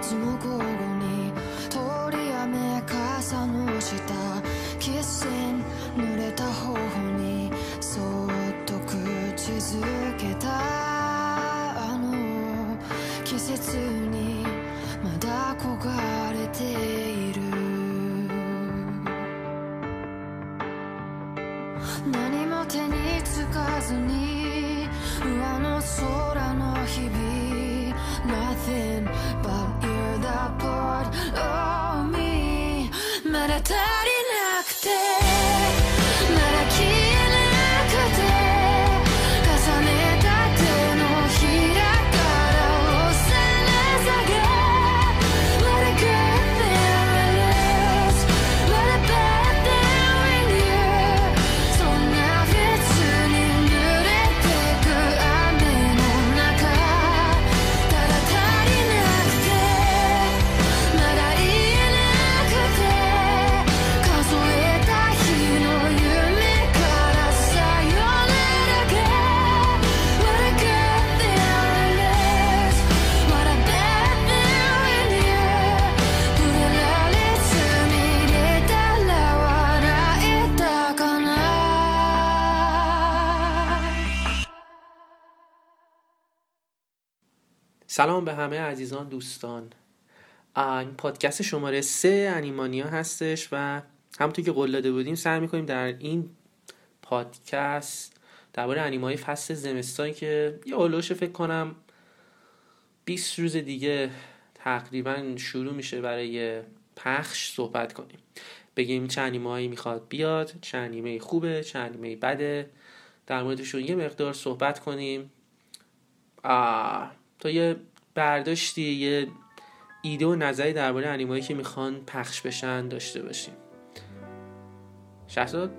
夏の午後に通り雨傘の下キッシン濡れた頬にそっと口づけたあの季節にまだ焦がれている。何も手につかずに上の空の日々 Nothing better سلام به همه عزیزان دوستان. این پادکست شماره سه انیمانیا هستش و همونطور که قول داده بودیم سعی می‌کنیم در این پادکست درباره انیمای فصل زمستان که یه اولوش فکر کنم 20 روز دیگه تقریبا شروع میشه برای پخش صحبت کنیم. بگیم چه انیمهایی می‌خواد بیاد چه انیمه خوبه چه انیمه بده. در موردشون یه مقدار صحبت کنیم. آه، تا یه برداشتی یه ایده و نظری درباره انیمایی که می‌خوان پخش بشن داشته باشیم. شهزاد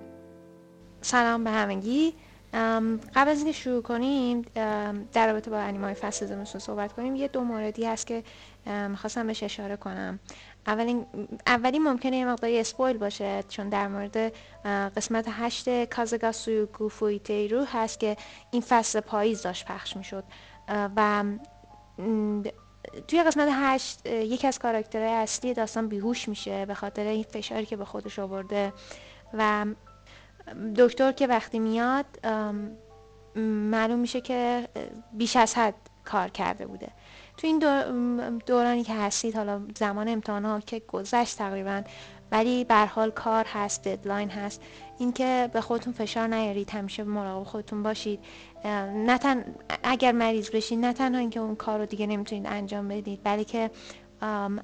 سلام به همگی. قبل از اینکه شروع کنیم در رابطه با انیمای فصل زمستون صحبت کنیم. یه دو موردی هست که می‌خواستم بهش اشاره کنم. اولین اولی ممکنه یه مقداری اسپویل باشه چون در مورد قسمت هشت کازگاسو گوفویتیرو هست که این فصل پاییز داشت پخش می‌شد. و توی قسمت هشت یکی از کاراکترهای اصلی داستان بیهوش میشه به خاطر این فشاری که به خودش آورده و دکتر که وقتی میاد معلوم میشه که بیش از حد کار کرده بوده. تو این دور- دورانی که هستید حالا زمان امتحان ها که گذشت تقریبا ولی به حال کار هست ددلاین هست. اینکه به خودتون فشار نیارید همیشه مراقب خودتون باشید. نه تن اگر مریض بشید نه تنها اینکه اون کار رو دیگه نمی‌تونید انجام بدید بلکه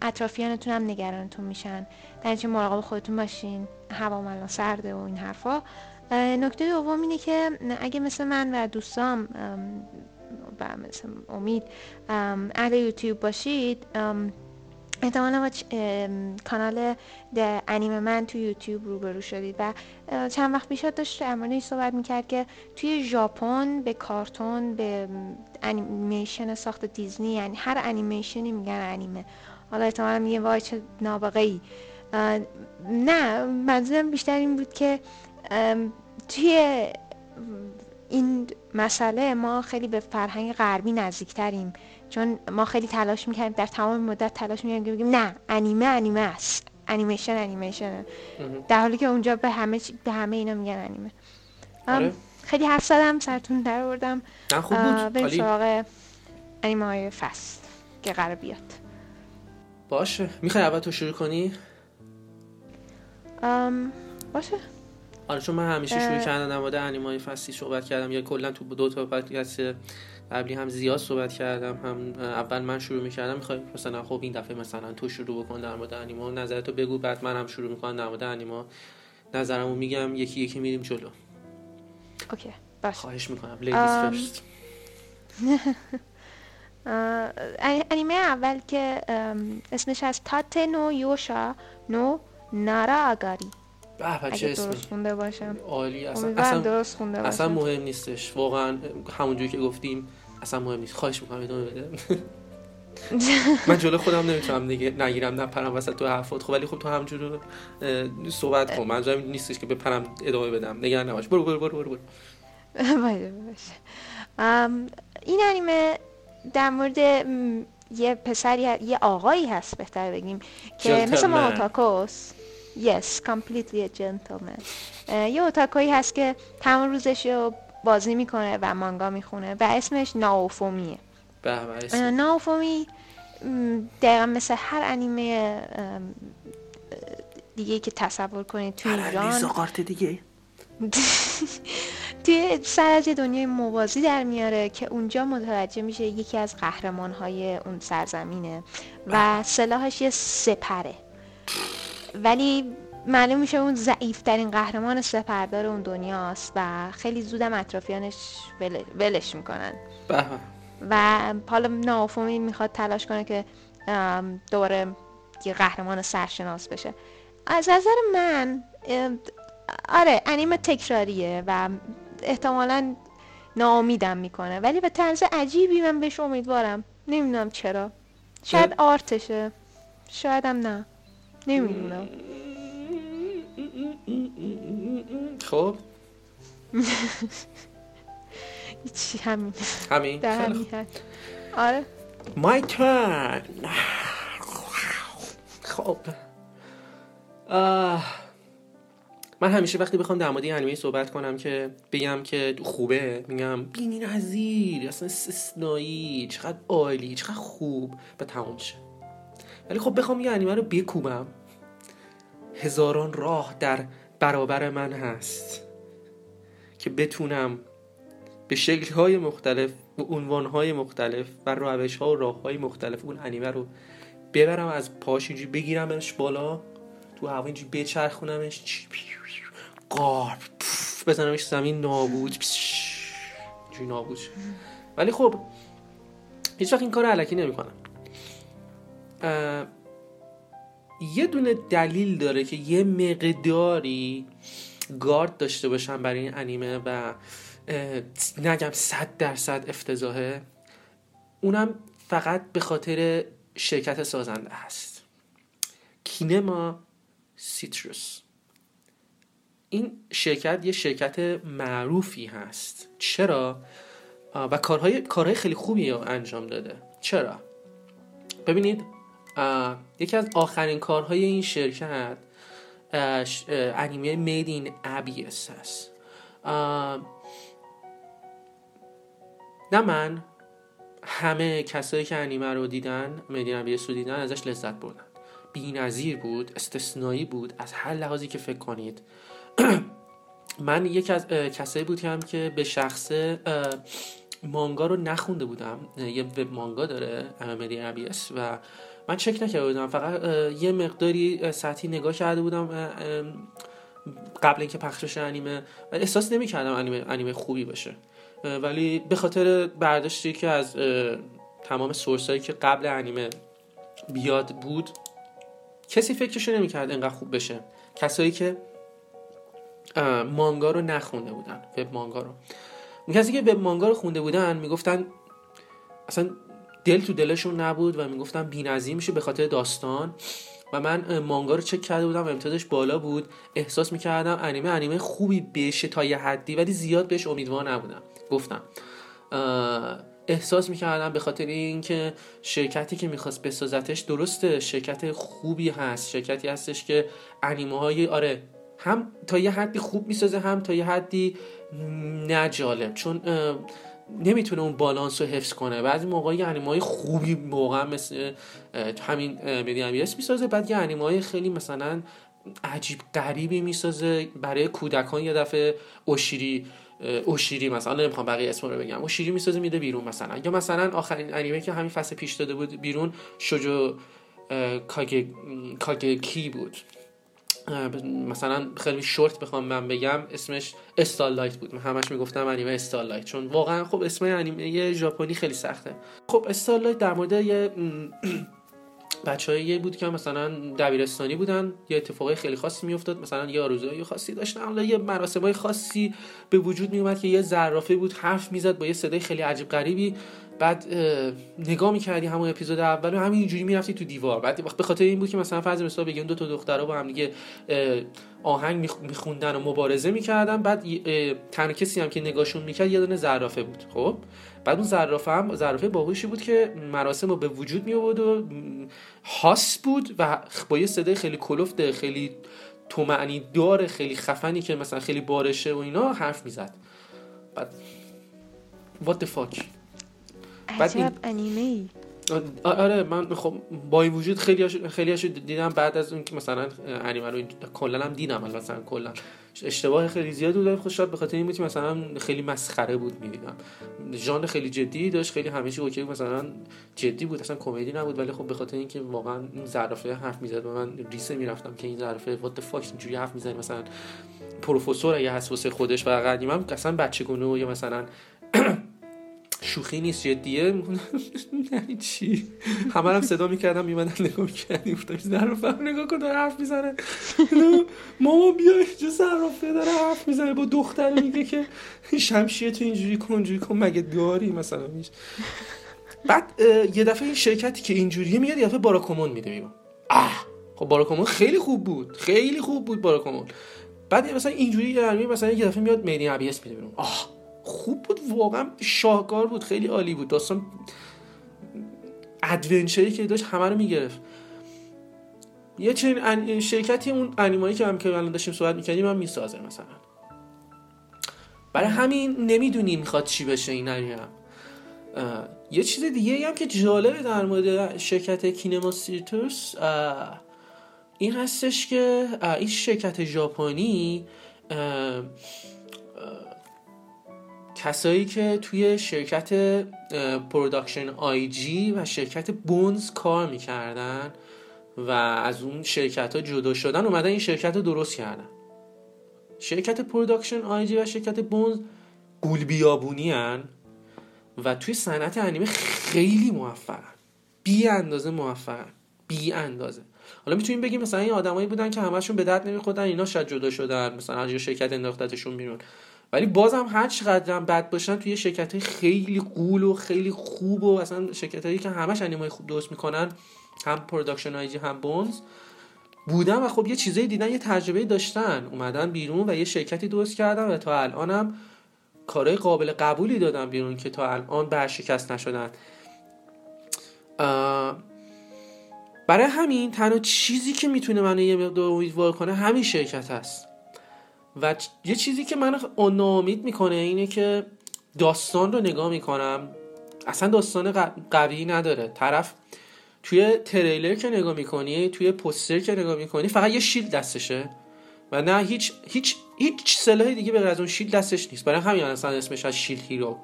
اطرافیانتون هم نگرانتون میشن. در مراقب خودتون باشین هوا الان سرده و این حرفا. نکته دوم اینه که اگه مثل من و دوستام ام، و مثل امید ام، اهل یوتیوب باشید احتمالا با کانال د انیمه من تو یوتیوب روبرو شدید و چند وقت پیش داشت در صحبت می‌کرد که توی ژاپن به کارتون به انیمیشن ساخت دیزنی یعنی هر انیمیشنی میگن انیمه. حالا احتمالا میگه وای چه نابغه ای نه منظورم بیشتر این بود که توی این مسئله ما خیلی به فرهنگ غربی نزدیکتریم. چون ما خیلی تلاش می‌کردیم در تمام مدت تلاش می‌کردیم که بگیم نه انیمه انیمه است. انیمیشن انیمیشنه در حالی که اونجا به همه چی- به همه اینا میگن انیمه. آره. خیلی حرف زدم سرتون در آوردم. بریم سراغ انیمه های فصل که قرار بیاد. باشه. می‌خوای اول تو شروع کنی؟ ام، باشه. آره چون من همیشه شروع اه. کردم در مورد انیمای فصلی صحبت کردم. یا کلا تو دو تا پادکست قبلی هم زیاد صحبت کردم. هم اول من شروع می‌کردم می‌خوای مثلا خب این دفعه مثلا تو شروع بکن در مورد انیما نظرتو بگو بعد من هم شروع می‌کنم در مورد انیما. نظرمو میگم یکی یکی میریم جلو. OK باشه. خواهش می‌کنم. ladies first انیمه اول که اسمش از Tate no Yuusha no Nariagari به به چه اسمی درست خونده باشم. عالی اصلا اصلا درست خونده اصلا باشم. مهم نیستش. واقعا همونجوری که گفتیم اصلا مهم نیست. خواهش می‌کنم ادامه بده. من جلو خودم نمی‌تونم دیگه نگیرم نپرم وسط تو حرفات. خب ولی خب تو همجور رو اه، صحبت کن. منظورم این نیستش که بپرم ادامه بدم. نگران نباش. برو برو برو برو, برو. باشه این انیمه در مورد یه پسری یه آقایی هست بهتر بگیم که مثل ما Gentleman. اوتاکوس Yes, completely a gentleman. یه اوتاکویی هست که تمام روزش رو بازی می‌کنه و مانگا می‌خونه و اسمش ناوفومیه. ناوفومی دقیقا مثل هر انیمه دیگه که تصور کنید تو هر ایران. دیگه توی سر از یه دنیای موازی در میاره که اونجا متوجه میشه یکی از قهرمان های اون سرزمینه و سلاحش یه سپره. ولی معلوم میشه اون ضعیفترین قهرمان سپردار اون دنیاست و خیلی زودم اطرافیانش ول- ولش می‌کنن. به. و حالا ناوفومی می‌خواد تلاش کنه که دوباره یه قهرمان سرشناس بشه. از نظر من آره انیمه تکراریه و احتمالا ناامیدم می‌کنه. ولی به طرز عجیبی من بهش امیدوارم. نمی‌دونم چرا. شاید آرتشه. شاید هم نه. نمی‌دونم. خب؟ هیچی همین؟ همین. در همین آره. My turn. خب. من همیشه وقتی بخوام در مورد این انیمه صحبت کنم که بگم که خوبه میگم بینی نظیر اصلا استثنایی چقدر عالی چقدر خوب به تمام شه. ولی خب بخوام یه انیمه رو بکوبم. هزاران راه در برابر من هست که بتونم به شکل‌های مختلف و عنوان‌های مختلف و روش‌ها و راه‌های مختلف اون انیمه رو ببرم از پاش اینجوری بگیرمش بالا تو هوا اینجوری بچرخونمش پف، بزنمش زمین نابود. اینجوری نابود. ولی خب هیچ وقت این کار علکی نمی‌کنم. یه دونه دلیل داره که یه مقداری گارد داشته باشم برای این انیمه و نگم صد درصد افتضاحه. اونم فقط به خاطر شرکت سازنده هست. کینما سیتروس. این شرکت یه شرکت معروفی هست. چرا؟ و کارهای کارهای خیلی خوبی انجام داده. چرا؟ ببینید یکی از آخرین کارهای این شرکت انیمه مید این ابیس هست. نه من همه کسایی که انیمه رو دیدن مید این ابیس رو دیدن ازش لذت بردن. بی نظیر بود استثنایی بود از هر لحاظی که فکر کنید. من یکی از کسایی بودم که به شخصه اه، مانگا رو نخونده بودم. یه وب مانگا داره مدی ابیس و من چک نکرده بودم. فقط یه مقداری سطحی نگاه کرده بودم قبل اینکه پخش بشه انیمه. و احساس نمی‌کردم انیمه انیمه خوبی باشه. ولی به خاطر برداشتی که از تمام سورس هایی که قبل انیمه بیاد بود کسی فکرشو نمی‌کرد انقدر خوب بشه. کسایی که مانگا رو نخونده بودن وب مانگا رو. کسی که وب مانگا رو خونده بودن می‌گفتن اصلا دل تو دلشون نبود و می‌گفتن بی‌نظیر میشه به خاطر داستان. و من مانگا رو چک کرده بودم و امتیازش بالا بود. احساس می‌کردم انیمه انیمه خوبی بشه تا یه حدی ولی زیاد بهش امیدوار نبودم. گفتم. احساس می‌کردم به خاطر اینکه شرکتی که می‌خواست بسازتش درسته شرکت خوبی هست. شرکتی هستش که انیمه های آره هم تا یه حدی خوب می‌سازه هم تا یه حدی نجالب. چون نمی‌تونه اون بالانس رو حفظ کنه. بعضی موقع یه انیمه های خوبی واقعا مثل همین میدیم می‌سازه. بعد یه انیمه های خیلی مثلا عجیب غریبی می‌سازه برای کودکان. یه دفعه اوشیری اوشیری مثلا نمی‌خوام بقیه اسم رو بگم. اوشیری می‌سازه میده بیرون مثلا. یا مثلا آخرین انیمه که همین فصل پیش داده بود بیرون شوجو اه، کاگه کاگه کی بود؟ مثلا خیلی شورت بخوام من بگم اسمش Starlight بود. من همش می‌گفتم انیمه Starlight. چون واقعا خب اسم انیمه ژاپنی خیلی سخته. خب Starlight در مورد یه بچه بود که مثلا دبیرستانی بودن یه اتفاقای خیلی خاصی میافتاد. مثلا یه آرزوهای خاصی داشتن. حالا یه مراسمای خاصی به وجود می اومد که یه زرافه بود حرف می‌زد با یه صدای خیلی عجیب غریبی. بعد اه، نگاه می‌کردی همون اپیزود اول و همینجوری می‌رفتی تو دیوار. بعد به خاطر این بود که مثلا فرض مثال بگیم دو تا دخترها با هم دیگه آهنگ میخ- میخوندن و مبارزه می‌کردن بعد تنها کسی هم که نگاهشون می‌کرد یه دونه زرافه بود خب؟ بعد اون زرافه هم زرافه باهوشی بود که مراسم رو به وجود می آورد و هاس بود و با یه صدای خیلی کلفت خیلی تو معنی دار خیلی خفنی که مثلا خیلی بارشه و اینا حرف می‌زد. بعد what the fuck بعد عجب انیمه ای آره من خب با این وجود خیلی خیلی دیدم بعد از اون که مثلا انیمه رو کلا هم دیدم مثلا کلا. اشتباه خیلی زیاد بود خود شاید به خاطر این بود که مثلا خیلی مسخره بود می‌دیدم. ژانر خیلی جدی داشت خیلی چی اوکی مثلا جدی بود اصلا کمدی نبود ولی خب به خاطر اینکه واقعا این ظرافه حرف می‌زد و من ریسه می‌رفتم که این ظرافه وات فاک اینجوری حرف می‌زنه مثلا پروفسور اگه واسه خودش و قدیم هم اصلا بچگونه و یا مثلا شوخی نیست جدیه. یعنی چی؟ همه هم صدا می‌کردم میمدن نگاه می‌کردیم گفتم زرافه رو نگاه کن حرف می‌زنه. ماما بیا اینجا زرافه داره حرف می‌زنه. با دختر میگه که شمشیه تو اینجوری کن اونجوری کن مگه داری مثلا میش بعد یه دفعه این شرکتی که اینجوریه میاد یه دفعه باراکومون میده بیرون. اه! خب باراکومون خیلی خوب بود. خیلی خوب بود باراکومون. بعد مثلا اینجوری یه مثلا یه دفعه میاد میدین ابیس میده بیرون. آه! خوب بود. واقعا شاهکار بود. خیلی عالی بود. داستان ادونچری که داشت همه رو می‌گرفت. یه چنین شرکتی اون انیمایی که هم که الان داشتیم صحبت می‌کردیم هم می‌سازه مثلا. برای همین نمی‌دونی می‌خواد چی بشه این انیمه یه چیز دیگه هم که جالبه در مورد شرکت Kinema Citrus این هستش که این شرکت ژاپنی کسایی که توی شرکت Production I.G و شرکت Bones کار می‌کردن و از اون شرکت ها جدا شدن اومدن این شرکت رو درست کردن. شرکت Production I.G و شرکت Bones غول بیابونی هن و توی صنعت انیمه خیلی موفقن. بی اندازه موفقن. بی اندازه. حالا می‌تونیم بگیم مثلا این آدمایی بودن که همشون به درد نمیخوردن اینا شاید جدا شدن مثلا از شرکت انداختتشون بیرون. ولی بازم هر چقدر هم بد باشن توی شرکت های خیلی غول و خیلی خوب و اصلا شرکت هایی که همش انیمای خوب درست می‌کنن هم Production I.G هم Bones بودن و خب یه چیزایی دیدن یه تجربه داشتن. اومدن بیرون و یه شرکتی درست کردن و تا الانم کارهای قابل قبولی دادن بیرون که تا الان برشکست نشدن. برای همین تنها چیزی که می‌تونه منو یه مقدار امیدوار کنه همین شرکت هست. و یه چیزی که من ناامید می‌کنه اینه که داستان رو نگاه می‌کنم. اصلا داستان قوی نداره. طرف توی تریلر که نگاه می‌کنی توی پوستر که نگاه می‌کنی فقط یه شیلد دستشه و نه هیچ هیچ هیچ سلاح دیگه به از اون شیلد دستش نیست. برای همین اصلا اسمش از شیلد هیرو.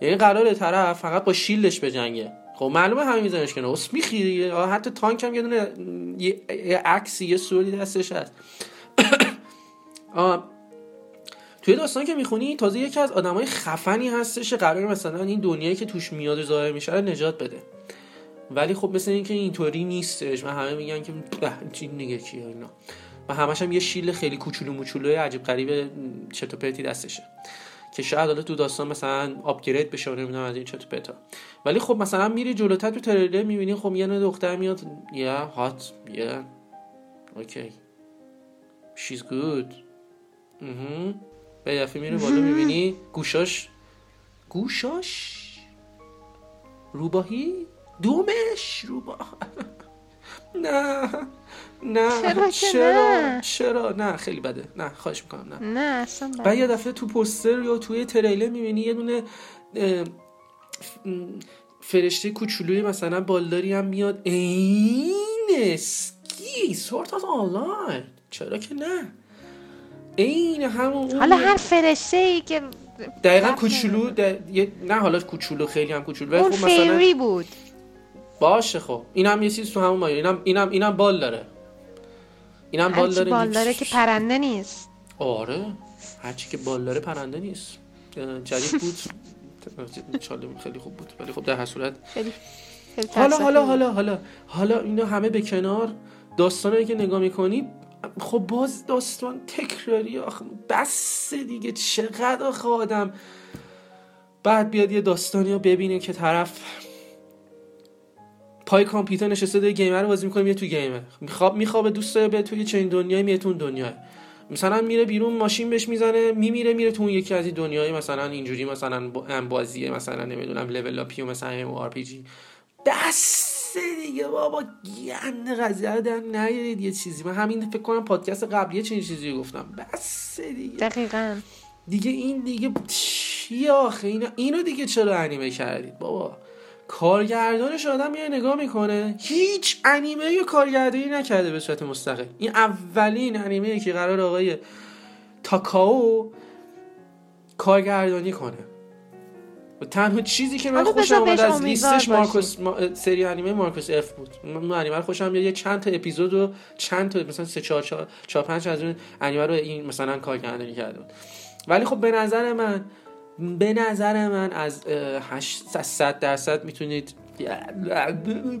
یعنی قراره طرف فقط با شیلدش بجنگه. خب معلومه همین میزنش کنه اس میخیری؟ حتی تانک هم یه دونه یه عکسی یه سوری دستش هست. توی داستان که می‌خونی تازه یکی از آدمای خفنی هستش که قرار مثلا این دنیایی که توش میاد و ظاهر میشه نجات بده. ولی خب مثل اینکه اینطوری نیستش و همه میگن که چی نگه کیه اینا. و همش هم یه شیل خیلی کوچولو موچولو عجیب غریب چرت و دستشه. که شاید حالا تو داستان مثلا آپگرید بشه و نمی‌دونم از این چرت و پرتا. ولی خب مثلا میری جلوتر تو تریلر می‌بینی خب یه دختر میاد. یه هات یه اوکی. Good. مهم. به دفعه میره بالا می‌بینی گوشاش؟ گوشاش؟ روباهی؟ دومش؟ روباه نه نه. چرا چرا؟ نه؟ چرا؟ نه خیلی بده. نه خواهش می‌کنم نه. نه اصلا بعد یه دفعه تو پوستر یا توی تریلر می‌بینی یه دونه فرشته کوچولوی مثلا بالداری هم میاد. این اسکی سورت از آنلاین. چرا که نه؟ این همون اون حالا هر فرشته ای که دقیقا کوچولو نه حالا کوچولو خیلی هم کوچولو. اون خب مثلا فیری بود. باشه خب. اینم یه چیز تو همون مایه. اینم اینم اینم بال داره. اینم بال داره بال. داره که پرنده نیست. آره. هرچی که بال داره پرنده نیست. جدید بود. چاله خیلی خوب بود. ولی خب در هر صورت. خیلی حالا حالا. حالا حالا حالا اینا همه به کنار داستانی که نگاه می‌کنی خب باز داستان تکراری آخه. بس دیگه. چقدر آخه آدم. بعد بیاد یه داستانی رو ببینه که طرف پای کامپیوتر نشسته داره game رو بازی می‌کنه میره تو game ه میخواب میخوابه دوست داره به توی چنین دنیای میره تو دنیا مثلا میره بیرون ماشین بهش می‌زنه میمیره میره تو اون یکی از این دنیای مثلا اینجوری مثلا بازیه مثلا نمی‌دونم level up ی و مثلا MRPG بس! دیگه بابا. گند قضیه رو در نیارید یه چیزی. من همین فکر کنم پادکست قبلی چنین چیزی گفتم. بس دیگه. دقیقا. دیگه این دیگه چی آخه؟ اینا اینو دیگه چرا انیمه کردید؟ بابا. کارگردانش آدم میاد نگاه می‌کنه. هیچ انیمه یا کارگردانی نکرده به صورت مستقل این اولین انیمه که قرار آقای تاکاو کارگردانی کنه. و تنها چیزی که من خوشم اومد از لیستش. مارکوس ما... سری انیمه مارکوس اف بود. من انیمه رو خوشم میاد. یه چند تا اپیزود و چند تا مثلا سه چهار چهار, چهار پنج از اون انیمه رو این مثلا کارگردانی کرده بود. ولی خب به نظر من به نظر من از اه، 800 درصد می‌تونید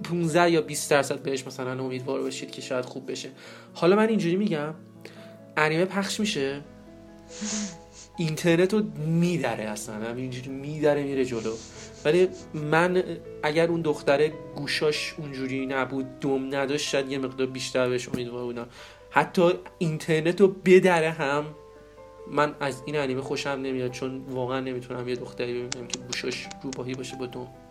15 یا 20 درصد بهش مثلا امیدوار باشید که شاید خوب بشه. حالا من اینجوری میگم انیمه پخش میشه. اینترنت رو میدره اصلا همینجوری میدره میره جلو. ولی من اگر اون دختره گوشاش اونجوری نبود دوم نداشت شاید یه مقدار بیشتر بهش امیدوار بودم. حتی اینترنت رو بدره هم من از این انیمه خوشم نمیاد چون واقعا نمی‌تونم یه دختری ببینم که گوشاش روباهی باشه با دوم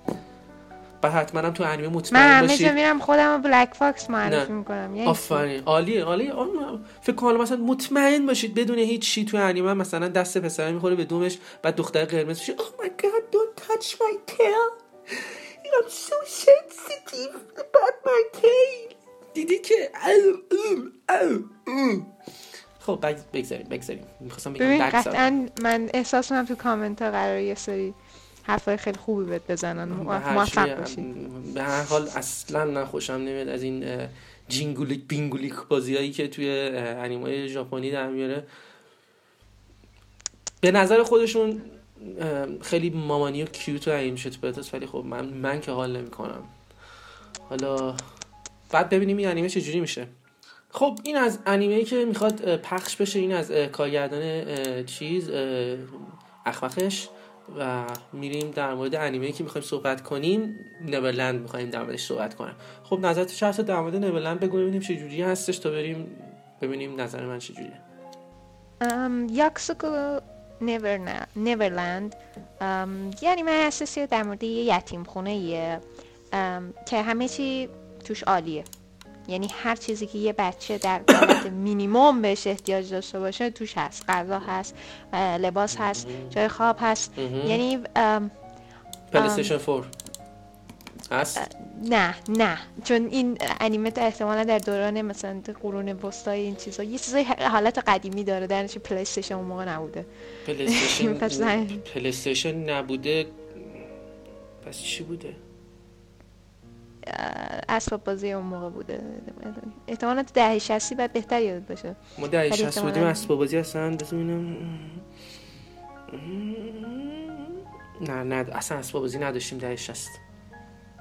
بعد حتما هم تو انیمه من مطمئن همه باشید جا میرم خودم رو بلک فاکس معرفی. می‌کنم. یعنی آفرین. عالیه عالیه فکر کنم مثلا مطمئن باشید بدون هیچ چی تو انیمه مثلا دست پسر می‌خوره به دومش بعد دختر قرمز میشه. Oh my god don't touch my tail. I'm so sensitive about my tail. دیدی که. خب بگ- بگذاریم بگذاریم. می‌خواستم بگم ببین. قطعا من احساس کنم تو کامنت ها قرار یه سری حرفای خیلی خوبی بهت بزنن. موفق باشی. به هر حال اصلا من خوشم نمیاد از این جینگولیک بینگولیک بازی هایی که توی انیمای ژاپنی در میاره. به نظر خودشون خیلی مامانی و کیوت و این پرتاس ولی خب من من که حال نمی‌کنم. حالا بعد ببینیم این انیمه چجوری میشه. خب این از انیمه که می‌خواد پخش بشه این از کارگردان چیز اخمخش و میریم در مورد انیمه که می‌خوایم صحبت کنیم نورلند می‌خوایم در موردش صحبت کنم. خب نظرت چه در مورد نورلند بگو ببینیم چه جوری هستش تا بریم ببینیم نظر من چه جوریه. یاکسوکو ام، یه انیمه هستش در مورد یه یتیم خونه که همه چی توش عالیه. یعنی هر چیزی که یه بچه در حالت مینیموم بهش احتیاج داشته باشه توش هست. غذا هست لباس هست جای خواب هست. یعنی PlayStation 4 هست؟ نه نه. چون این انیمه تا احتمالا در دوران مثلا قرون وسطای این چیزا یه چیزای حالت قدیمی داره. در نتیجه PlayStation اون موقع نبوده. نه. پلیستیشن نبوده. پس چی بوده؟ اسباب بازی اون موقع بوده. احتمالا تو دهه 60 بعد بهتر یاد باشه. ما ولی 60 بودیم اسباب بازی بذار ببینم نه نه اصلا اسباب بازی نداشتیم در 60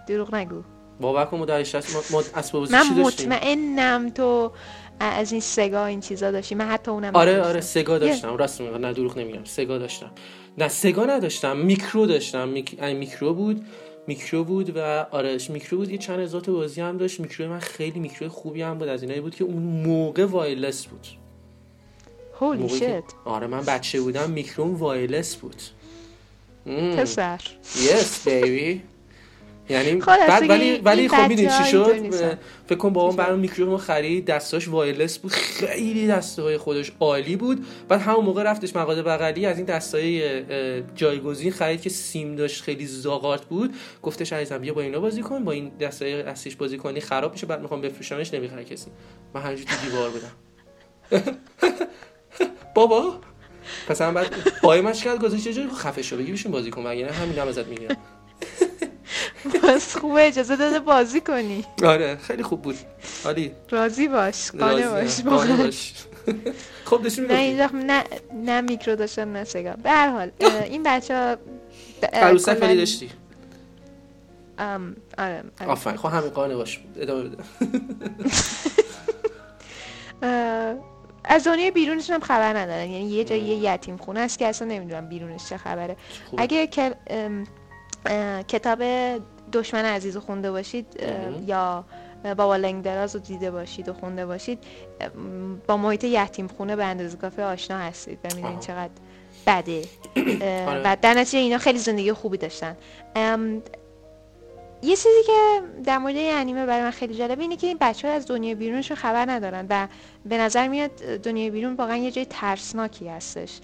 دروغ نگو. باور کن ما در 60 ما, اسباب بازی من چی داشتیم؟ مطمئنم تو از این سگا این چیزا داشتی. من حتی اونم آره. آره سگا داشتم. راست میگم نه دروغ نمیگم. سگا داشتم. نه سگا نداشتم. میکرو داشتم. میک... میکرو بود. میکرو بود و آره میکرو بود. یه چند هزار تا بازی هم داشت. میکرو من خیلی میکرو خوبی هم بود. از اینایی بود که اون موقع wireless بود. holy shit آره من بچه بودم. میکروم wireless بود. پسر. yes baby یعنی خلاصه بعد ولی ولی خب می‌دونی چی شد. فکر کن بابام برام میکروفون خرید دستاش وایلس بود خیلی دسته های خودش عالی بود. بعد همون موقع رفتش مغازه بغلی از این دستای جایگزین خرید که سیم داشت خیلی زاغارت بود. گفتش عزیزم بیا با اینا بازی کن با این دستای اصلیش بازی کنی خراب میشه بعد می‌خوام بفروشمش نمی‌خره کسی. من همینجوری تو دیوار بودم. بابا! پس هم بعد قایمش کرد گذاشت یه جایی گفت خفه شو بگی بشین بازی کن وگرنه همین هم ازت می‌گیرم بس خوبه اجازه داده بازی کنی. آره خیلی خوب بود. عالی. راضی باش قانع باش. باش. خب داشتیم نه می‌گفتیم اینجا نه نه میکرو داشتن نه سگا. به هر حال این بچه ها عروسک ولی داشتی؟ آره آره. آفرین خب همین قانع باش. ادامه بده. از دنیای بیرونشون هم خبر ندارن. یعنی یه جای یه یتیم خونه است که اصلا نمی‌دونم بیرونش چه خبره. خوب. اگه که ام، اه، کتاب دشمن عزیز رو خونده باشید. یا بابا لنگ دراز رو دیده باشید و خونده باشید با محیط یتیم خونه به اندازه کافی آشنا هستید و می‌دونید. چقدر بده آره. و در نتیجه اینا خیلی زندگی خوبی داشتن یه چیزی که در مورد این انیمه برای من خیلی جالبه اینه که این بچه ها از دنیای بیرونشون خبر ندارن و به نظر میاد دنیای بیرون واقعا یه جای ترسناکی هستش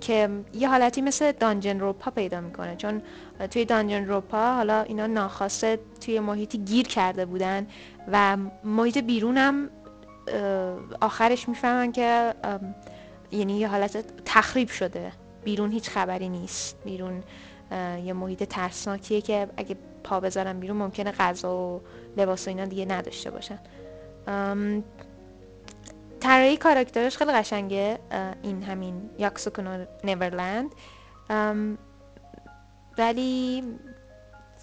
که یه حالتی مثل دانجن روپا پیدا می‌کنه. چون توی دانجن روپا حالا اینا ناخواسته توی محیطی گیر کرده بودن و محیط بیرون هم اه، آخرش می‌فهمن که یعنی یه حالت تخریب شده. بیرون هیچ خبری نیست. بیرون یه محیط ترسناکیه که اگه پا بذارن بیرون ممکنه غذا و لباس و اینا دیگه نداشته باشن. طراحی کاراکترش خیلی قشنگه این همین یاکسوکونو نیورلند. ولی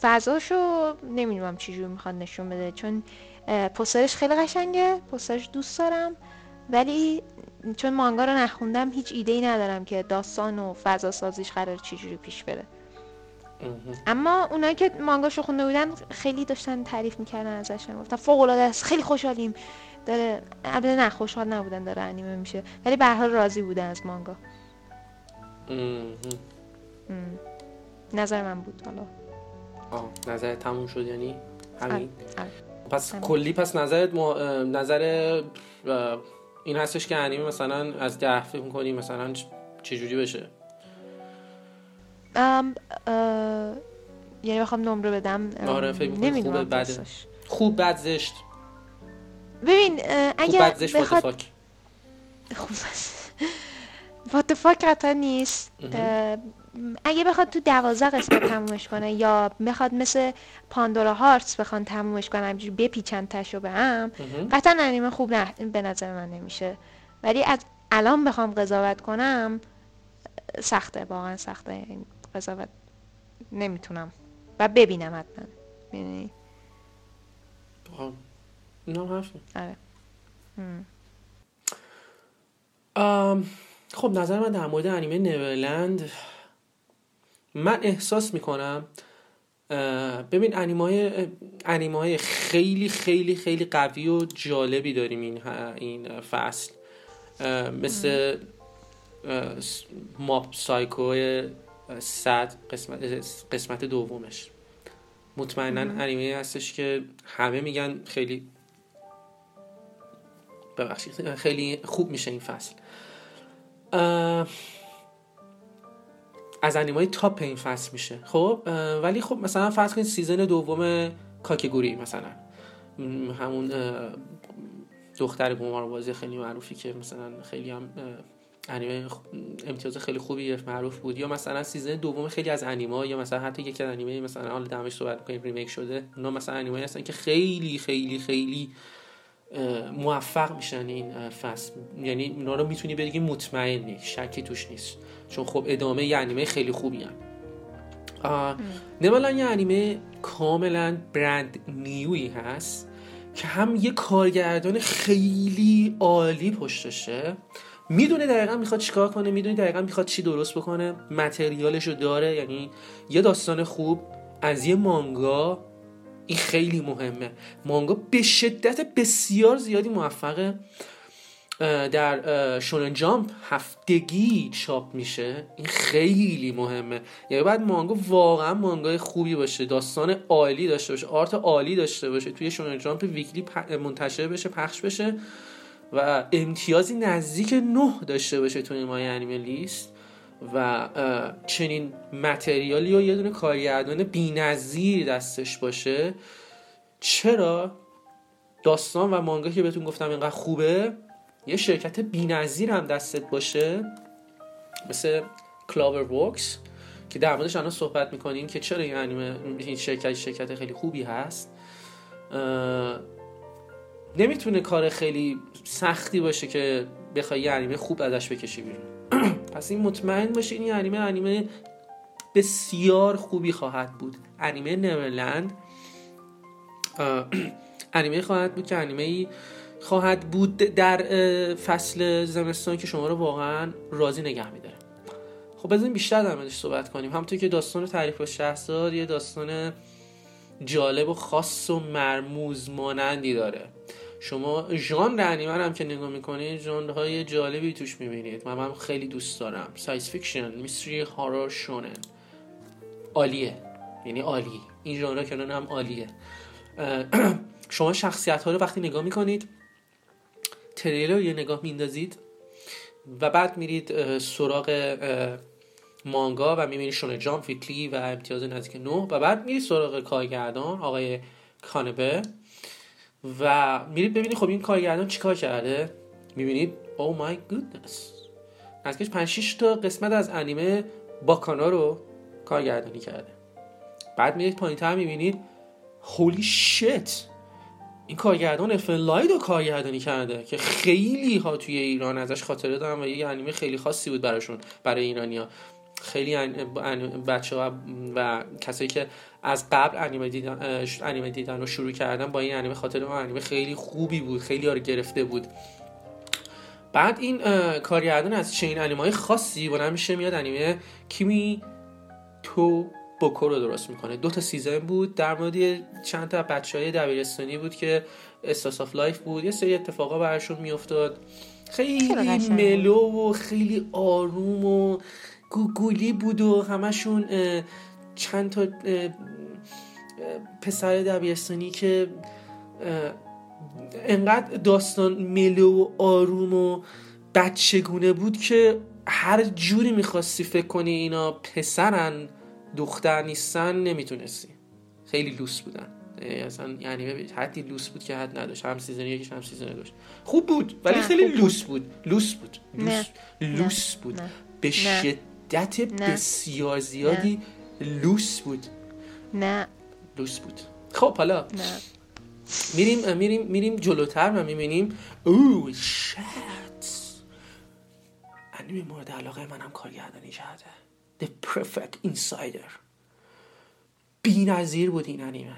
فضاشو نمی‌دونم چجوری می‌خواد نشون بده چون اه، پوسترش خیلی قشنگه پوسترش دوست دارم. ولی چون مانگا رو نخوندم هیچ ایده ای ندارم که داستان و فضا سازیش قرار چجوری پیش بره. اما اونایی که مانگاشو خونده بودن خیلی داشتن تعریف می‌کردن ازش گفتن فوق العاده است خیلی خوشحالیم. داره البته نه خوشحال نبودن داره انیمه میشه. ولی به هر حال راضی بودن از مانگا. نظر من بود حالا. آه نظر تموم شد یعنی همین؟ آره. پس همین. کلی پس نظرت ما... اه، نظر این هستش که انیمه مثلا از ده فکر می‌کنی مثلا چجوری بشه؟ ام، یعنی بخوام نمره بدم. آره، فکر خوبه،. خوب بد زشت. ببین the بخواد. خوب وات فاک قطعا نیست. اگه بخواد تو دوازده قسمت تمومش کنه یا بخواد مثل پاندورا هارتس بخوان تمومش کنه همجوری بپیچن تشو به هم. قطعا انیمه خوب نه به نظر من نمیشه. ولی از الان بخوام قضاوت کنم سخته واقعا سخته. این قضاوت نمی‌تونم. و ببینم حتما. هم حرفه. آره. خب نظر من در مورد انیمه نیورلند من احساس می‌کنم ببین انیمای انیمای خیلی خیلی خیلی قوی و جالبی داریم این این فصل. مثل Mob Psycho صد قسمت قسمت دومش. مطمئنا انیمه هستش که همه میگن خیلی ببخشید. خیلی خوب میشه این فصل. از انیمای top این فصل میشه. خب؟ ولی خب مثلا فرض کنید season دوم کاکگوری مثلا. همون دختر قماربازی خیلی معروفی که مثلا خیلی هم انیمه امتیاز خیلی خوبی معروف بود. یا مثلا season دوم خیلی از انیمه یا مثلا حتی یکی از انیمه مثلا حالا دمش صحبت می‌کنیم remake شده. اونا مثلا انیمه هستن که خیلی خیلی خیلی موفق میشن این فصل. یعنی اونا رو می‌تونی بگی مطمئنی شکی توش نیست. چون خب ادامه یه انیمه خیلی خوبی هم. یا مثلا یه انیمه کاملا brand new ی هست که هم یه کارگردان خیلی عالی پشتشه. می‌دونه دقیقا می‌خواد چیکار کنه می‌دونه دقیقا می‌خواد چی درست بکنه. متریالش رو داره یعنی یه داستان خوب از یه مانگا این خیلی مهمه. مانگا به شدت بسیار زیادی موفقه. در شونن جامپ هفتگی چاپ میشه. این خیلی مهمه. یعنی باید مانگا واقعا مانگای خوبی باشه. داستان عالی داشته باشه. آرت عالی داشته باشه. توی شونن جامپ ویکلی منتشر بشه پخش بشه. و امتیازی نزدیک نه داشته باشه توی مای انیمه لیست. و چنین متریالی و یه دونه کارگردان بی‌نظیر دستش باشه چرا داستان و مانگا که بهتون گفتم اینقدر خوبه یه شرکت بی‌نظیر هم دستت باشه مثل کلاور ورکس که در موردش الان صحبت می‌کنیم که چرا این انیمه این شرکت شرکت خیلی خوبی هست. نمی‌تونه کار خیلی سختی باشه که بخوای یه انیمه خوب ازش بکشی بیرون. پس این مطمئن باشین این انیمه انیمه بسیار خوبی خواهد بود. انیمه نیورلند. اه، انیمه خواهد بود که انیمه خواهد بود در فصل زمستان که شما رو واقعا راضی نگه میداره. خب بزنیم بیشتر در موردش صحبت کنیم. همونطور که داستان تعریف شهرزاد یه داستان جالب و خاص و مرموز مانندی داره. شما ژانر انیمه هم که نگاه می‌کنید ژانرهای جالبی توش می‌بینید. من, من خیلی دوست دارم. science fiction mystery horror shonen عالیه. یعنی عالی. این ژانر کنان هم عالیه. شما شخصیت ها رو وقتی نگاه می‌کنید تریلر یه نگاه میندازید و بعد میرید سراغ مانگا و می‌بینید شونه جام فیتلی و امتیاز نزدیک نو و بعد میرید سراغ کارگردان آقای کانبه. و میرید ببینید خب این کارگردان چیکار کرده؟ می‌بینید؟ او مای گودنس از 5 6 تا قسمت از انیمه باکانا رو کارگردانی کرده. بعد میرید پایین تر می‌بینید. هولی شت این کارگردان لاید رو کارگردانی کرده که خیلی ها توی ایران ازش خاطره دارن و یه انیمه خیلی خاصی بود براشون برای ایرانیا خیلی بچه ها و کسایی که از قبل انیمه دیدن, انیمه دیدن رو شروع کردن با این انیمه خاطر اون انیمه خیلی خوبی بود خیلی ها رو گرفته بود. بعد این کارگردان از چنین انیمه های خاصی بلند میشه میاد انیمه Kimi to Boku رو درست می‌کنه. دو تا season بود در مورد چند تا بچه های دبیرستانی بود که slice of life بود. یه سری اتفاقا براشون میافتاد. خیلی ملو و خیلی آروم و گوگولی بود و همشون چند تا پسر دبیرستانی که انقدر داستان ملو و آروم و بچگونه بود که هر جوری می‌خواستی فکر کنی اینا پسرن دختر نیستن نمی‌تونستی. خیلی لوس بودن. اصلا یعنی حدی لوس بود که حد نداشت. هم season یکیش هم season داشت. خوب بود ولی خیلی لوس بود. لوس بود. لوس, لوس بود. به شدت بسیار زیادی لوس بود. نه. لوس بود. خب حالا نه. میریم میریم میریم جلوتر و می‌بینیم oh shit. انیمه مورد علاقه منم کارگردانی کرده. The Perfect Insider. بی نظیر بود این انیمه.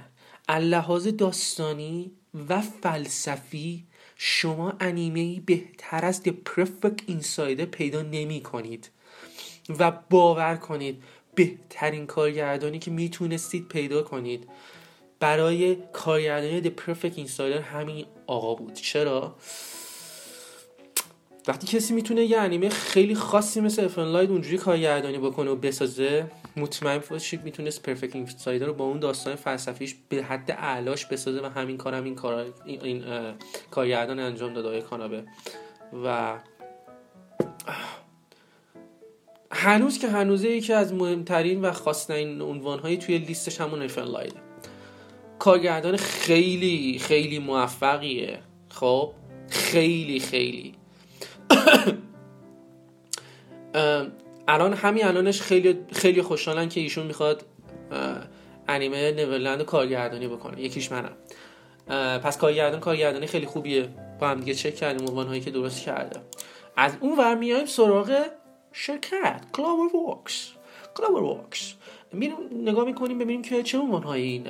اللحاظ داستانی و فلسفی شما انیمه بهتر از The Perfect Insider پیدا نمی کنید و باور کنید بهترین کارگردانی که می‌تونستید پیدا کنید. برای کارگردانی The Perfect Insider همین آقا بود. چرا؟ وقتی کسی می‌تونه یه انیمه خیلی خاصی مثل افنلاید اونجوری کارگردانی بکنه و بسازه مطمئن باشید می‌تونست پرفکت اینسایدر رو با اون داستان فلسفیش به حد اعلاش بسازه و همین کارم این کار این, کارگردان انجام داده های کانابه. و هنوز که هنوزه یکی از مهمترین و خاصترین عنوانهایی توی لیستش همون افنلاید کارگردان خیلی خیلی موفقیه. خب؟ خیلی خیلی. الان همین الانش خیلی خیلی خوشحالن که ایشون می‌خواد انیمه Neverland کارگردانی بکنه. یکیش منم. پس کارگردان کارگردانی خیلی خوبیه. با هم دیگه چک کردیم عنوان هایی که درست کرده. از اون ور میایم سراغ شرکت CloverWorks CloverWorks میریم نگاه می‌کنیم ببینیم که چه عنوان های این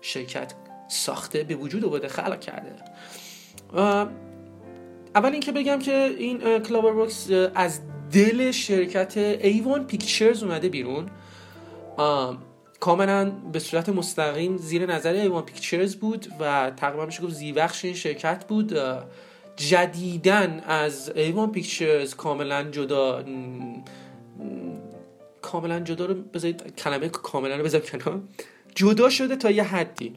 شرکت ساخته به وجود آورده خلق کرده. اول اینکه بگم که این CloverWorks از دل شرکت A-1 Pictures اومده بیرون. کاملا به صورت مستقیم زیر نظر A-1 Pictures بود و تقریبا میشه گفت زیربخش این شرکت بود. جدیدن از A-1 Pictures کاملا جدا کاملا جدا رو بذارید کلمه کاملا رو بذارید کنار. جدا شده تا یه حدی.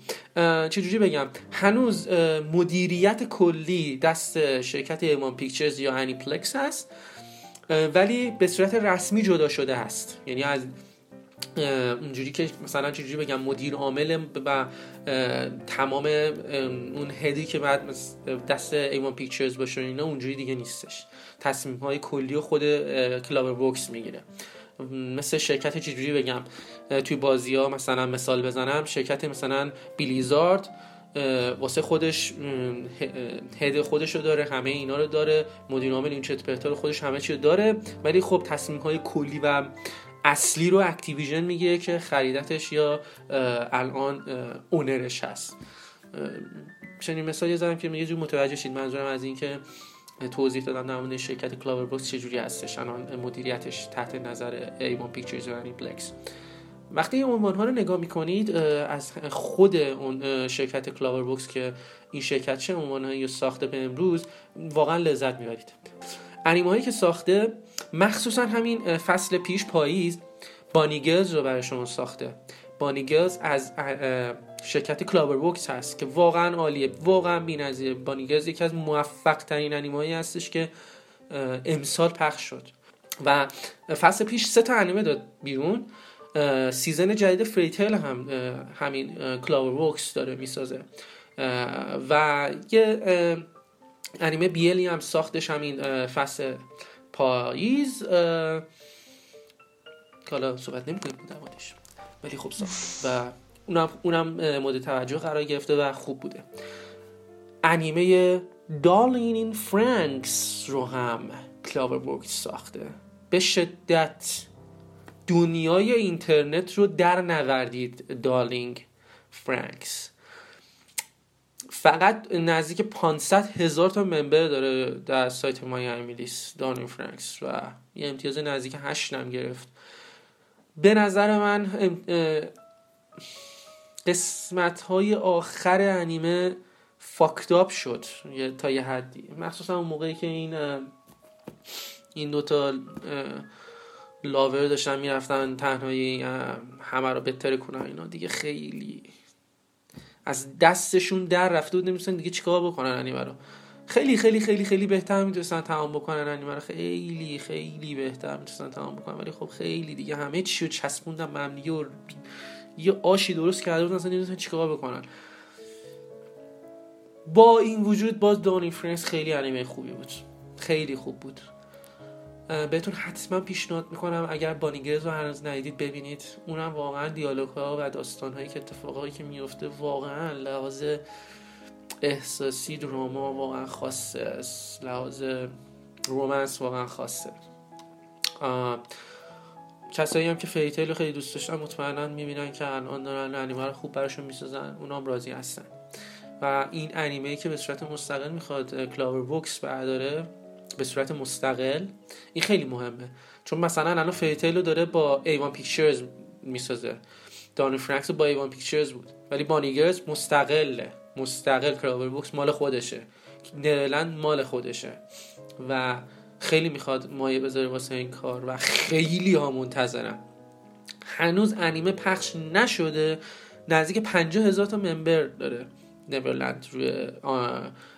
چجوری بگم؟ هنوز مدیریت کلی دست شرکت A-1 Pictures یا Aniplex هست ولی به صورت رسمی جدا شده هست. یعنی از اونجوری که مثلا چجوری بگم مدیر عامل و تمام اون head ی که باید دست A-1 Pictures باشه اینا اونجوری دیگه نیستش. تصمیم های کلی و خود CloverWorks می‌گیره. مثل شرکت چجوری بگم توی بازی ها مثلا مثال بزنم شرکت مثلا Blizzard واسه خودش head خودش رو داره همه اینا رو داره مدیر عامل این چت رو خودش همه چی رو داره ولی خب تصمیم های کلی و اصلی رو Activision میگه که خریدتش یا الان owner ش هست. چنین مثالی زدم که یه جور متوجه شید منظورم از این که توضیح دادم در شرکت CloverWorks چجوری هستش. الان مدیریتش تحت نظر A-1 Pictures و Aniplex وقتی این عنوان ها رو نگاه می‌کنید از خود اون شرکت CloverWorks که این شرکت چه عنوان هایی ساخته به امروز واقعا لذت می‌برید. انیمه هایی که ساخته مخصوصا همین فصل پیش پاییز Bunny Girls رو برای شما ساخته. Bunny Girls از شرکت CloverWorks هست که واقعا عالیه. واقعا بی‌نظیره. Bunny Girls یکی از موفق ترین انیمه هستش که امسال پخش شد. و فصل پیش سه تا انیمه داد بیرون. season جدید Fairy Tail هم همین Clover داره می‌سازه. و یه انیمه BL ی هم ساختش همین فصل پاییز حالا صحبت نمی کنیم در ولی خوب ساخت و اونم, اونم مورد توجه قرار گرفته و خوب بوده. انیمه Darling in the Franxx رو هم CloverWorks ساخته. به شدت دنیای اینترنت رو در نوردید Darling Franxx فقط نزدیک 500 هزار تا member داره در سایت MyAnimeList Darling Franxx و یه امتیاز نزدیک 8 نم گرفت. به نظر من قسمت های آخر انیمه فاکتاب شد. تا یه حدی. مخصوصا اون موقعی که این این دوتا لاور داشتن می‌رفتن تنهایی همه رو بهتر کنن اینا. دیگه خیلی از دستشون در رفته بود نمیستن دیگه چیکار بکنن انیمه رو خیلی خیلی خیلی خیلی بهتر می‌تونستن تمام بکنن انیمه رو خیلی خیلی بهتر می‌تونستن تمام بکنن. ولی خب خیلی دیگه همه چی رو چسبوندن ممنی و یه آشی درست کرده بودن اصلا نمی‌دونستن چیکار بکنن. با این وجود باز Darling Franxx خیلی انیمه خوبی بود. خیلی خوب بود. بهتون حتما پیشنهاد می‌کنم اگر Bunny Girls رو هنوز ندیدید ببینید اونم واقعا دیالوگ ها و داستان هایی که اتفاقایی که میفته واقعا لحاظ احساسی drama واقعا خاصه است. لحاظ romance واقعا خاصه. کسایی هم که Fairy Tail رو خیلی دوست داشتن مطمئنا می‌بینن که الان دارن انیمه رو خوب براشون می‌سازن. اونا هم راضی هستن. و این انیمه که به صورت مستقل می‌خواد CloverWorks برداره به صورت مستقل. این خیلی مهمه. چون مثلا الان Fairy Tail داره با A-1 Pictures می‌سازه. Darling Franxx با A-1 Pictures بود. ولی Bunny Girls مستقله. مستقل CloverWorks مال خودشه. Neverland مال خودشه. و خیلی می‌خواد مایه بذاره واسه این کار و خیلی ها منتظرم. هنوز انیمه پخش نشده. نزدیک پنجاه هزار تا ممبر داره. نورلند روی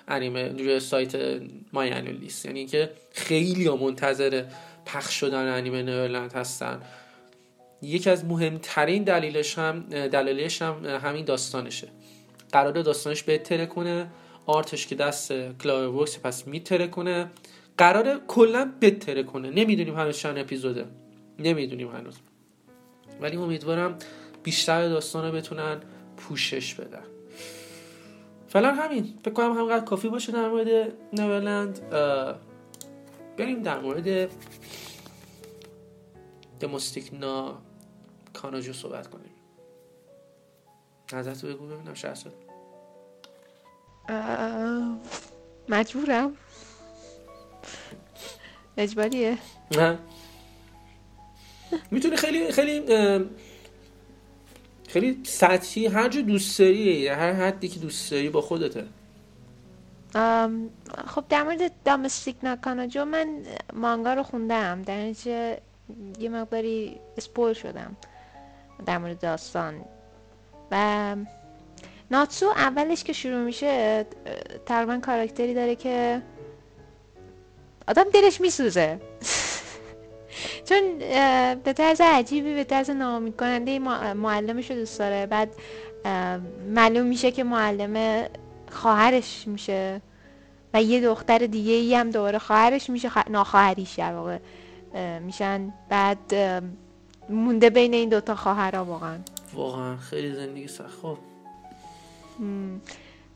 انیمه روی سایت مای لیست. یعنی که خیلی منتظر پخش شدن انیمه نورلند هستن. یکی از مهمترین دلیلش هم دلیلش هم همین داستانشه. قرار داستانش بهتره کنه آرتش که دست کلاور وکس پس میتره کنه. قرار کلا بهتره کنه. نمی‌دونیم هنوز چند اپیزوده. نمی‌دونیم هنوز. ولی امیدوارم بیشتر داستان رو بتونن پوشش بدن. فعلا همین. فکر کنم همقدر کافی باشه در مورد نورلند بریم در مورد دموستیکنا. کاناجو صحبت کنیم. نظرتو بگو ببینم شهر مجبورم. اجباریه. نه. می‌تونی خیلی خیلی خیلی سطحی هر جو دوست داری هر حدی که دوست داری با خودته. خب در مورد دامستیک ناکاناجو من مانگا رو خوندم. در نتیجه یه مقداری اسپول شدم در مورد داستان. و ناتسو اولش که شروع میشه تقریبا کاراکتری داره که آدم دلش میسوزه. چون به طرز عجیبی به طرز ناامید کننده معلمش رو دوست داره. بعد معلوم میشه که معلم خواهرش میشه و یه دختر دیگه ای هم دوباره خواهرش میشه خ... ناخواهریش در واقع میشن. بعد مونده بین این دوتا خواهرها واقعا. واقعا خیلی زندگی سخت. خب.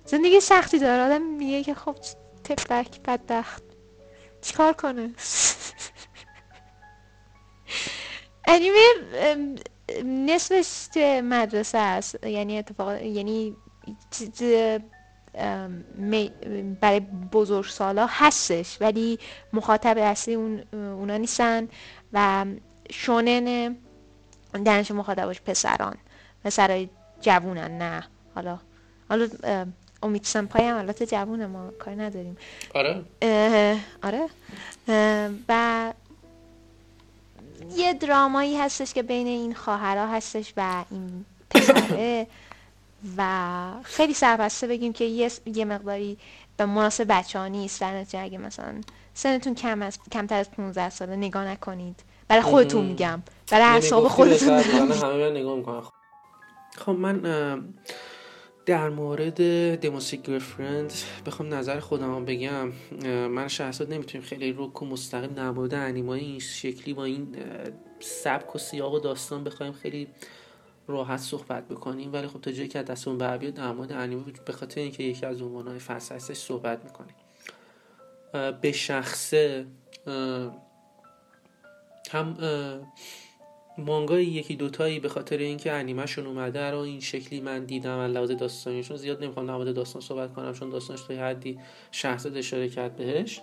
زندگی سختی داره. آدم میگه که خب تفلک بدبخت. چیکار کنه؟ انیمه نصفش مدرسه است. یعنی اتفاق یعنی برای بزرگ سالا هستش. ولی مخاطب اصلی اون اونا نیستن و شونن دانش مخاطبش پسران. پسرای جوونن نه. حالا حالا امید سمپای هم البته جوونه ما کار نداریم. آره. آره. و یه درامایی هستش که بین این خواهرها هستش و این پسره. و خیلی سربسته بگیم که یه, یه مقداری به مناسب بچه ها نیست. در نتیجه اگه مثلا سنتون کم از کمتر از 15 ساله نگاه نکنید. برای خودتون میگم. برای اعصاب خودتون همه نگاه می‌کنم خب من در مورد دموسیک گرفرند بخوام نظر خودم بگم. من شخصات نمی‌تونیم خیلی رک و مستقیم در مورد انیمای این شکلی با این سبک و سیاق و داستان بخوایم خیلی راحت صحبت بکنیم. ولی خب تا جایی که دستمون بر بیاد در مورد انیمه به خاطر اینکه یکی از عنوانهای فصل صحبت می‌کنیم. به شخصه هم مانگای یکی دوتایی به خاطر اینکه انیمهشون اومده رو این شکلی من دیدم از لحاظ داستانیشون زیاد نمی‌خوام در داستان صحبت کنم چون داستانش توی حدی شخصت اشاره کرد بهش.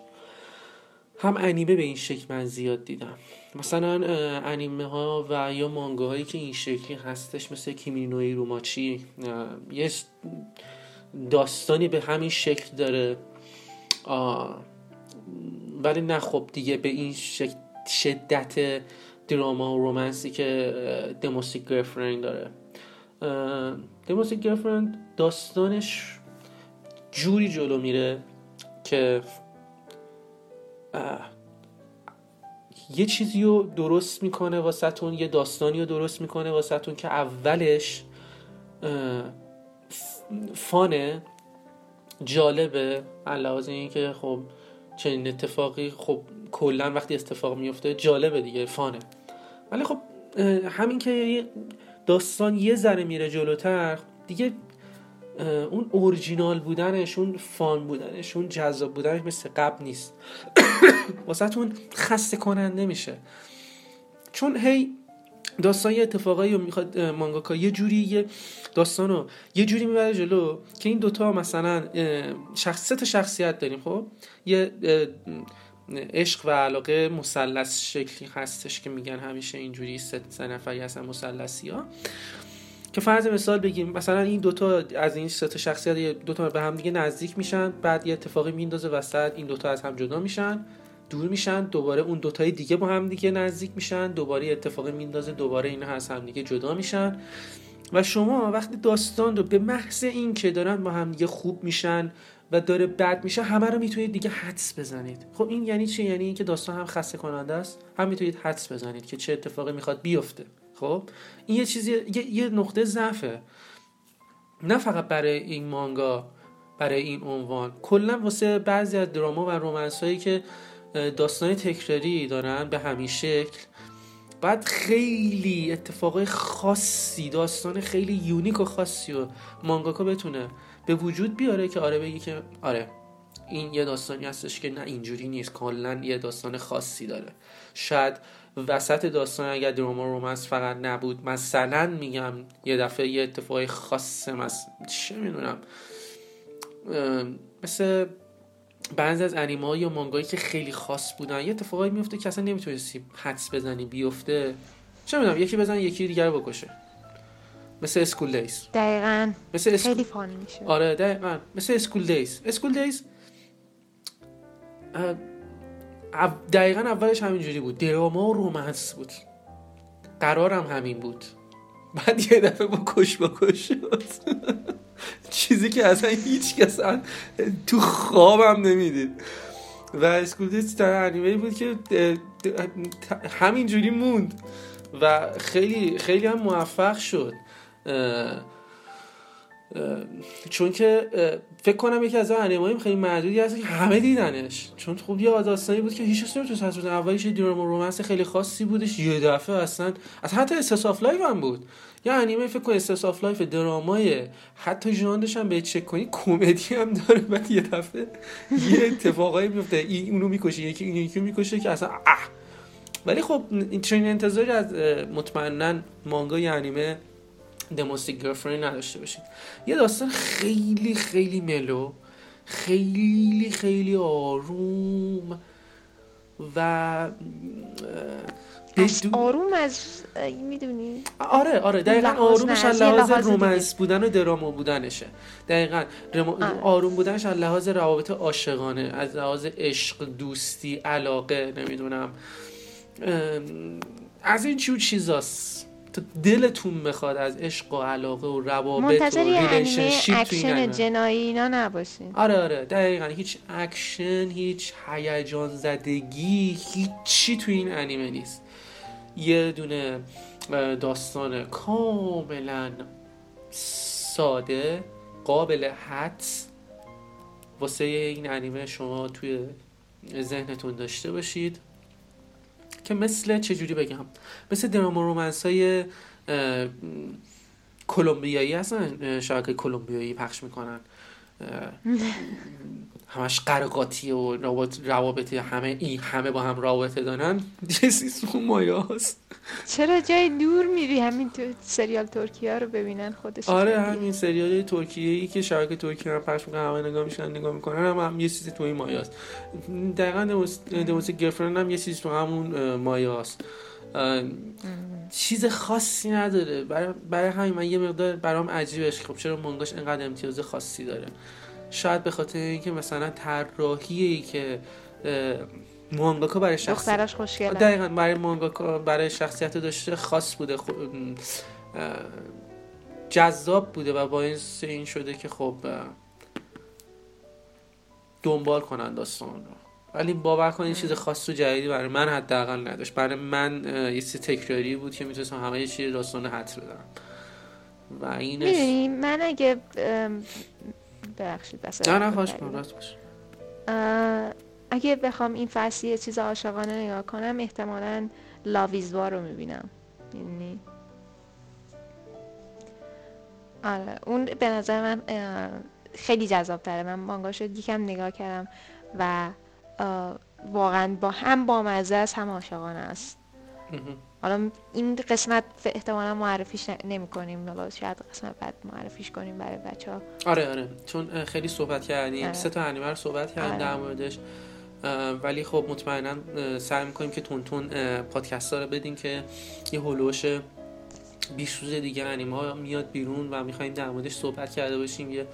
هم انیمه به این شکل من زیاد دیدم. مثلا انیمه ها و یا مانگا هایی که این شکلی هستش مثل کیمینوی روماچی یه داستانی به همین شکل داره. ولی نه خب دیگه به این شکل شدت دراما و رومنسی که دموستیک گرفرند داره. دموستیک گرفرند داستانش جوری جلو میره که یه چیزی رو درست می‌کنه واسهتون یه داستانی رو درست می‌کنه واسهتون که اولش فانه جالبه. علاوه این که خب چنین اتفاقی خب کلا وقتی اتفاق میفته جالبه دیگه فانه. ولی خب همین که داستان یه ذره میره جلوتر دیگه اون اورجینال بودنش اون فان بودنش اون جذاب بودنش مثل قبل نیست. واسهتون خسته کننده میشه. چون هی داستان یه اتفاقایی رو می‌خواد مانگاکا یه جوری یه داستان رو یه جوری می‌بره جلو که این دوتا مثلا شخصیت شخصیت داریم خب؟ یه عشق و علاقه مثلث شکلی هستش که میگن همیشه اینجوری سه نفری هستن مثلثی ها که فرض مثال بگیم مثلا این دوتا از این سه تا شخصیت دوتا به هم دیگه نزدیک میشن بعد یه اتفاقی میندازه وسط این دوتا از هم جدا میشن دور میشن دوباره اون دوتای دیگه با هم دیگه نزدیک میشن دوباره اتفاقی میندازه دوباره اینا از هم دیگه جدا میشن. و شما وقتی داستان رو به محض این که دارن با هم دیگه خوب میشن و داره بد میشه همه رو می‌تونید دیگه حدس بزنید. خب این یعنی چی؟ یعنی اینکه داستان هم خسته کننده است. هم می‌تونید حدس بزنید که چه اتفاقی می‌خواد بیفته. خب؟ این یه چیزی یه, یه نقطه ضعفه. نه فقط برای این مانگا برای این عنوان. کلا واسه بعضی از دراما و رومنس هایی که داستان تکراری دارن به همین شکل بعد خیلی اتفاقای خاصی داستان خیلی یونیک و خاصی و مانگاکا بتونه به وجود بیاره که آره بگی که آره این یه داستانی هستش که نه اینجوری نیست کلا یه داستان خاصی داره. شاید وسط داستان اگر drama romance فقط نبود مثلا میگم یه دفعه یه اتفاقی خاصه مثلا چه می‌دونم مثل بعضی از انیمه یا مانگایی که خیلی خاص بودن یه اتفاقایی میفته که اصلا نمی‌تونستی حدس بزنی بیفته. چه می‌دونم یکی بزنه یکی دیگر بکشه. مثل School Days دقیقا. مثل خیلی funny میشه. آره دقیقا. مثل School Days School Days دقیقا اولش همینجوری بود. دراما و رومنس بود. قرارم همین بود. بعد یه دفعه با کش با کش شد. چیزی که اصلا هیچ کس تو خوابم نمی‌دید. و اسکول دیز در انیمه بود که همینجوری موند. و خیلی خیلی هم موفق شد. چون که فکر کنم یکی از انیمایی خیلی معدودی هست که همه دیدنش. چون خوب یه داستانی بود که هیچ کسی نمی‌تونست اولیش یه دراما رومنس خیلی خاصی بودش یه دفعه اصلا از حتی slice of life هم بود. یه انیمه فکر کن slice of life درامای حتی ژانرش هم به چک کنی کمدی هم داره. بعد یه دفعه یه اتفاقایی میفته این اونو می‌کشه یکی این یکی می‌کشه که اصلا اه! ولی خب این انتظاری از مطمئنا مانگا انیمه دموستیک گرفرند نداشته باشید. یه داستان خیلی خیلی ملو خیلی خیلی آروم و از آروم از می‌دونی؟ آره آره دقیقا آرومش از لحاظ. رومنس بودن و دراما بودنشه. دقیقا رما- آره. آروم بودنش از لحاظ روابط عاشقانه از لحاظ عشق دوستی علاقه نمی‌دونم. از این جور چیزاست. دلتون می‌خواد از عشق و علاقه و روابط و relationship اکشن. جنایی اینا نباشین. آره آره دقیقا. هیچ اکشن هیچ هیجان زدگی هیچی تو این انیمه نیست. یه دونه داستان کاملا ساده قابل حدس واسه این انیمه شما توی ذهنتون داشته باشید. که مثل چجوری بگم؟ مثل دراما رومنس های کلمبیایی هستن شبکه کلمبیایی پخش می‌کنن. همش قرقاتی و روابط روابط همه این همه با هم رابطه دارن. جسیسون مایه هست چرا جای دور میری؟ همین تو سریال ترکیه رو ببینن خودش آره همین سریال ترکیه ای که شبکه ترکیه هم پخش می‌کنن همه نگاه میشن نگاه می‌کنن هم, هم یه چیزی تو این مایه هست دقیقا دموسی گرفرند هم یه چیزی تو همون مایه اه، چیز خاصی نداره. برای, برای همین من یه مقدار برام عجیبش. خب چرا مانگاش اینقدر امتیاز خاصی داره؟ شاید به خاطر اینکه مثلا طراحی که مانگاکا برای شخص دقیقا. برای مانگاکا برای شخصیت داشته خاص بوده. خب اه، جذاب بوده و باعث این شده که خب دنبال کنن داستان رو. ولی باور کنید چیز خاص و جدیدی برای من حداقل نداشت. برای من یه چیز تکراری بود که می‌تونستم همه چیز داستان حدس بدم. و می‌دونی من اگه ببخشید بس. نه راست باش. اگه بخوام این فصل یه چیز عاشقانه نگاه کنم احتمالا لاویزوا رو می‌بینم. می‌دونی آره اون به نظر من خیلی جذاب تره من مانگاشو یکم نگاه کردم و واقعا با هم بامزه است هم عاشقانه است. حالا این قسمت احتمالا معرفیش نمی کنیم حالا شاید قسمت بعد معرفیش کنیم برای بچه ها آره آره. چون خیلی صحبت کردیم. آره. سه تا انیمه رو صحبت کردیم آره. در موردش. ولی خب مطمئنا سعی می‌کنیم که تون تون پادکست ها رو بدیم که یه هلوش 20 روز دیگه انیمه ها میاد بیرون و می‌خوایم در موردش صحبت کرده باشیم. یه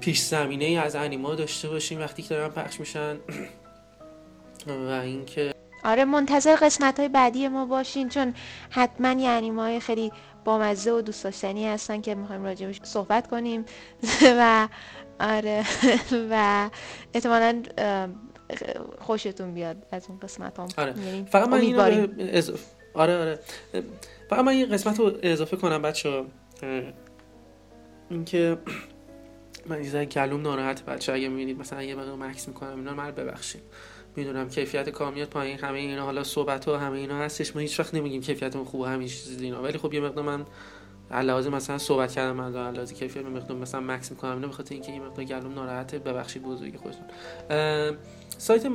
پیش زمینه ای از انیمه ها داشته باشیم وقتی که دارن پخش میشن. و اینکه آره منتظر قسمت های بعدی ما باشین چون حتما یه انیمه های خیلی بامزه و دوست داشتنی هستن که می‌خوایم راجبش صحبت کنیم. و آره و احتمالا خوشتون بیاد از اون قسمت هم آره. یعنی فقط من اینو اضافه آره آره. فقط من این قسمت رو اضافه کنم بچه اینکه من یه گلوم ناراحت بچه اگه می‌بینید مثلا یه مقدار مکس می‌کنم اینا من ببخشید. می‌دونم کیفیت کار میاد پایین همه اینا حالا صحبت ها همه اینا هستش. ما هیچ وقت نمیگیم کیفیتمون خوبه همین چیز اینا. ولی خب یه مقدار من علاوه مثلا صحبت کردم من علاوه کیفیت یه مقدار مثلا مکس می‌کنم اینا بخاطر اینکه یه مقدار گلوم ناراحته. ببخشید بزرگی خودتون. سایت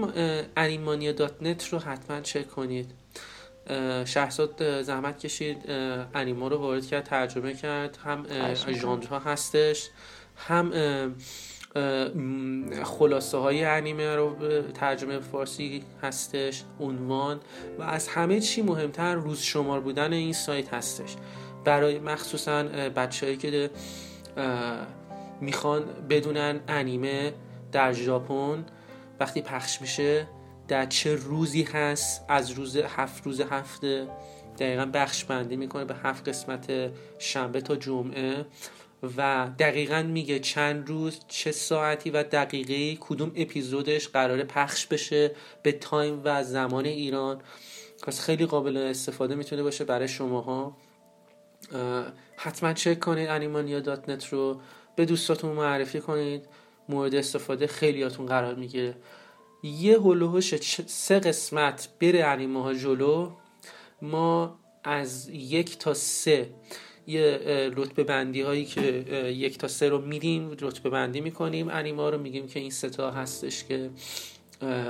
انیمانیا دات نت رو حتما چک کنید. شهرزاد زحمت کشید. انیما رو وارد کرد ترجمه کرد. هم. ژانرها هستش. هم خلاصه های انیمه رو به ترجمه فارسی هستش عنوان و از همه چی مهمتر روز شمار بودن این سایت هستش. برای مخصوصا بچههایی که می‌خوان بدونن انیمه در ژاپن وقتی پخش میشه در چه روزی هست از روز هفت روز هفته دقیقا بخش بندی می‌کنه به هفت قسمت شنبه تا جمعه. و دقیقا میگه چند روز چه ساعتی و دقیقه کدوم اپیزودش قراره پخش بشه به تایم و زمان ایران. پس خیلی قابل استفاده می‌تونه باشه برای شماها. اه، حتما چک کنید انیمانیا دات نت رو. به دوستاتون معرفی کنید. مورد استفاده خیلیاتون قرار می‌گیره. یه هلوهوش سه قسمت بره انیمه ها جلو. ما از یک تا سه یه رتبه بندی هایی که یک تا سه رو میدیم رتبه بندی می‌کنیم. انیما رو میگیم که این سه تا هستش که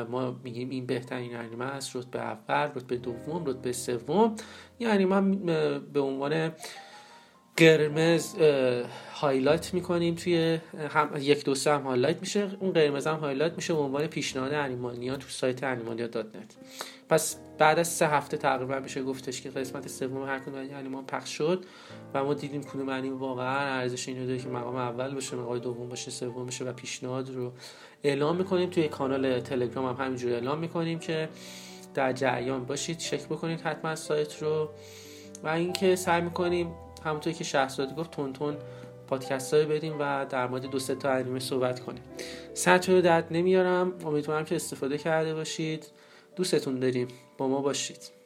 ما میگیم این بهترین انیمه است. رتبه اول رتبه دوم رتبه سوم. هم، اه، به عنوان قرمز highlight می‌کنیم توی هم یک دو سه هم highlight میشه. اون قرمز هم highlight میشه به عنوان پیشنهاد انیمانیا تو سایت انیمانیا dot net. پس بعد از سه هفته تقریبا میشه گفتش که قسمت سوم هر کدوم انیما پخش شد و ما دیدیم کدوم انیمه واقعا ارزش اینو داره که مقام اول باشه مقام دوم باشه سوم باشه و پیشنهاد رو اعلام می‌کنیم. توی کانال تلگرام هم همینجور اعلام می‌کنیم که در جریان باشید. چک بکنید حتما سایت رو. و اینکه سعی می‌کنیم همونطوری که شهرزاد گفت تون تون پادکست های بدیم و در مورد دو سه تا انیمه صحبت کنیم. سطح رو درد نمیارم. امیدوارم که استفاده کرده باشید. دوستتون داریم. با ما باشید.